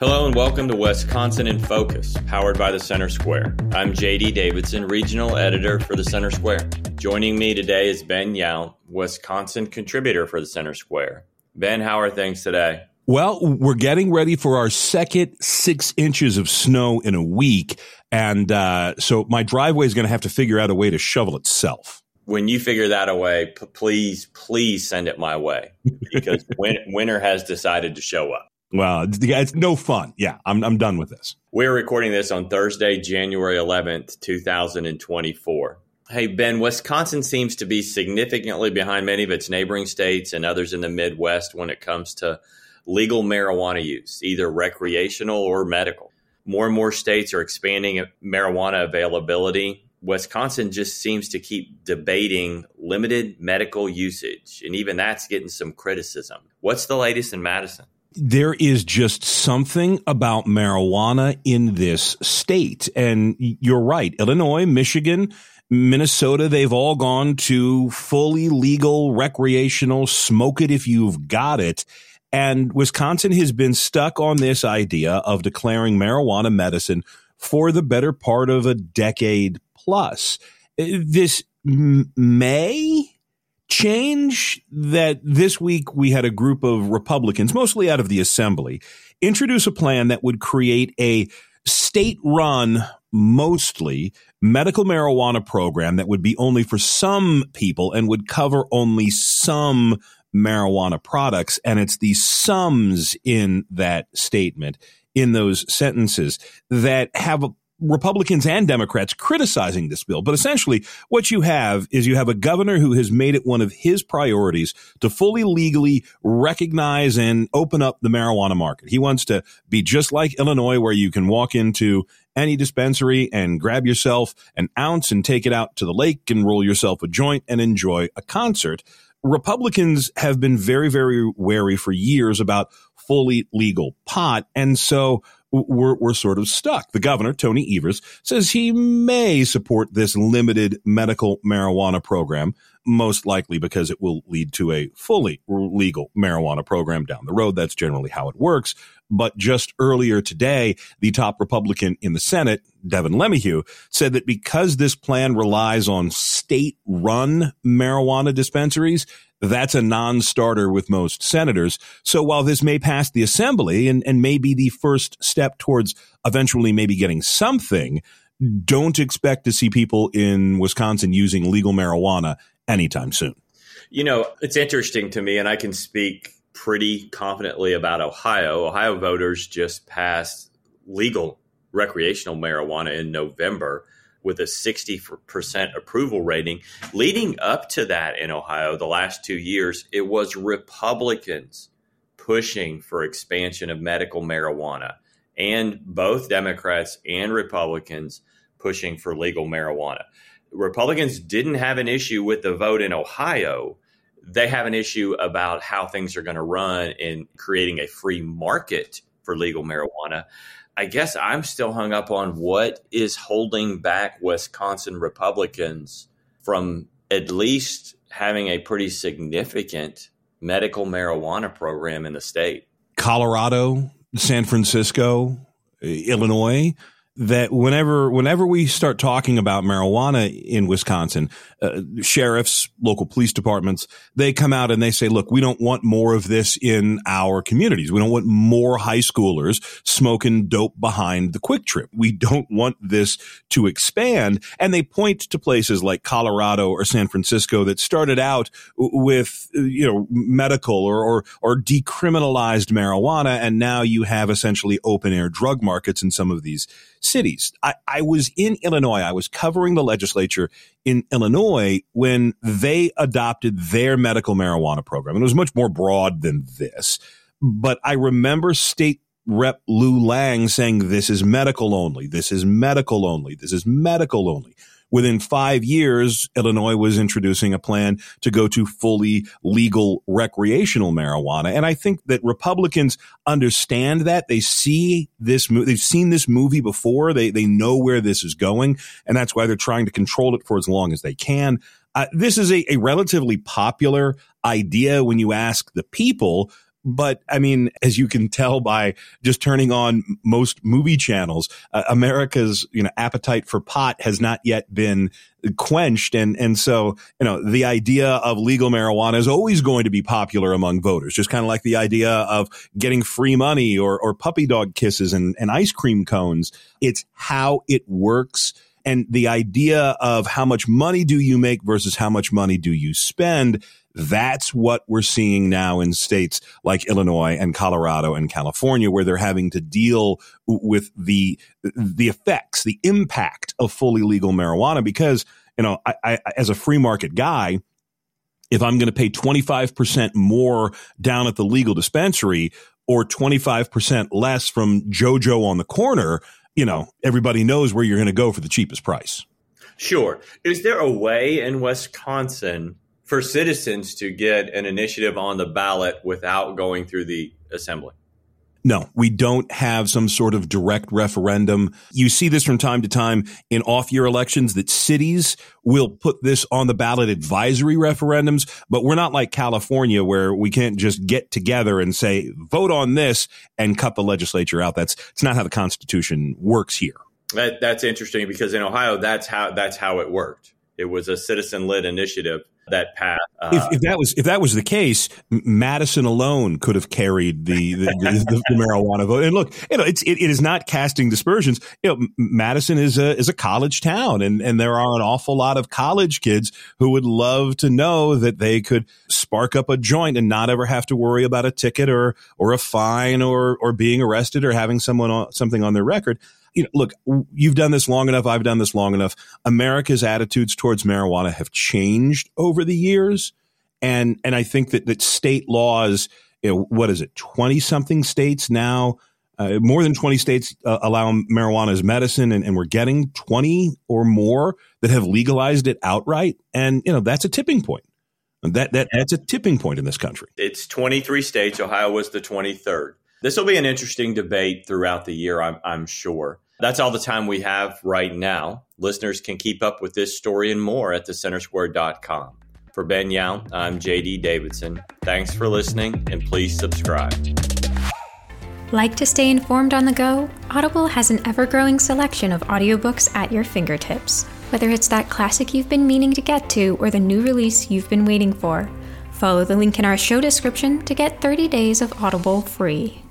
Hello and welcome to Wisconsin in Focus, powered by the Center Square. I'm JD Davidson, regional editor for the Center Square. Joining me today is Ben Yount, Wisconsin contributor for the Center Square. Ben, how are things today? Well, we're getting ready for our second six inches of snow in a week. And uh, so my driveway is going to have to figure out a way to shovel itself. When you figure that away, p- please, please send it my way because win- winter has decided to show up. Well, it's, no fun. Yeah, I'm, I'm done with this. We're recording this on Thursday, January 11th, 2024. Hey, Ben, Wisconsin seems to be significantly behind many of its neighboring states and others in the Midwest when it comes to legal marijuana use, either recreational or medical. More and more states are expanding marijuana availability. Wisconsin just seems to keep debating limited medical usage, and even that's getting some criticism. What's the latest in Madison? There is just something about marijuana in this state. And you're right. Illinois, Michigan, Minnesota, they've all gone to fully legal recreational smoke it if you've got it. And Wisconsin has been stuck on this idea of declaring marijuana medicine for the better part of a decade plus. Uh, this may change that this week we had a group of Republicans, mostly out of the assembly, introduce a plan that would create a state run, mostly medical marijuana program that would be only for some people and would cover only some marijuana products. And it's the sums in that statement, in those sentences that have a Republicans and Democrats criticizing this bill. But essentially, what you have is you have a governor who has made it one of his priorities to fully legally recognize and open up the marijuana market. He wants to be just like Illinois, where you can walk into any dispensary and grab yourself an ounce and take it out to the lake and roll yourself a joint and enjoy a concert. Republicans have been very, very wary for years about fully legal pot. And so we're, we're sort of stuck. The governor, Tony Evers, says he may support this limited medical marijuana program, most likely because it will lead to a fully legal marijuana program down the road. That's generally how it works. But just earlier today, the top Republican in the Senate, Devin LeMahieu, said that because this plan relies on state run marijuana dispensaries, that's a non-starter with most senators. So while this may pass the assembly and, and may be the first step towards eventually maybe getting something, don't expect to see people in Wisconsin using legal marijuana anytime soon. You know, it's interesting to me, and I can speak pretty confidently about Ohio. Ohio voters just passed legal recreational marijuana in November with a 60% approval rating. Leading up to that in Ohio, the last two years, it was Republicans pushing for expansion of medical marijuana, and both Democrats and Republicans pushing for legal marijuana. Republicans didn't have an issue with the vote in Ohio. They have an issue about how things are going to run in creating a free market for legal marijuana. I guess I'm still hung up on what is holding back Wisconsin Republicans from at least having a pretty significant medical marijuana program in the state. Colorado, San Francisco, Illinois, that whenever whenever we start talking about marijuana in Wisconsin, uh, sheriffs, local police departments, they come out and they say, "Look, we don't want more of this in our communities. We don't want more high schoolers smoking dope behind the Kwik Trip. We don't want this to expand." And they point to places like Colorado or San Francisco that started out with you know medical or or, or decriminalized marijuana, and now you have essentially open air drug markets in some of these cities. I, I was in Illinois. I was covering the legislature in Illinois when they adopted their medical marijuana program. And it was much more broad than this. But I remember state Rep Lou Lang saying, this is medical only. This is medical only. This is medical only. Within five years, Illinois was introducing a plan to go to fully legal recreational marijuana. And I think that Republicans understand that. They see this, they've seen this movie before. They, they know where this is going. And that's why they're trying to control it for as long as they can. Uh, this is a, a relatively popular idea when you ask the people But I mean, as you can tell by just turning on most movie channels, uh, America's, you know, appetite for pot has not yet been quenched. And, and so, you know, the idea of legal marijuana is always going to be popular among voters, just kind of like the idea of getting free money or, or puppy dog kisses and, and ice cream cones. It's how it works. And the idea of how much money do you make versus how much money do you spend that's what we're seeing now in states like Illinois and Colorado and California, where they're having to deal with the, the effects, the impact of fully legal marijuana. Because, you know, I, I as a free market guy, if I'm going to pay 25% more down at the legal dispensary or 25% less from JoJo on the corner, you know, everybody knows where you're going to go for the cheapest price. Sure. Is there a way in Wisconsin for citizens to get an initiative on the ballot without going through the assembly. No, we don't have some sort of direct referendum. You see this from time to time in off year elections that cities will put this on the ballot advisory referendums, but we're not like California where we can't just get together and say, vote on this and cut the legislature out. That's, it's not how the Constitution works here. That, that's interesting because in Ohio, that's how, that's how it worked. It was a citizen led initiative that path. Uh, if, if, that was if that was the case, Madison alone could have carried the the, the, the marijuana vote. And look, you know, it's it, it is not casting dispersions. You know, Madison is a is a college town, and and there are an awful lot of college kids who would love to know that they could spark up a joint and not ever have to worry about a ticket or or a fine or or being arrested or having someone on, something on their record you know, look, you've done this long enough. I've done this long enough. America's attitudes towards marijuana have changed over the years. And, and I think that, that state laws, you know, what is it, 20 something states now, uh, more than 20 states uh, allow marijuana as medicine and, and we're getting 20 or more that have legalized it outright. And, you know, that's a tipping point. That, that, that's a tipping point in this country. It's 23 states. Ohio was the 23rd. This will be an interesting debate throughout the year, I'm, I'm sure. That's all the time we have right now. Listeners can keep up with this story and more at thecentersquare.com. For Ben Yount, I'm JD Davidson. Thanks for listening and please subscribe. Like to stay informed on the go? Audible has an ever growing selection of audiobooks at your fingertips. Whether it's that classic you've been meaning to get to or the new release you've been waiting for, follow the link in our show description to get 30 days of Audible free.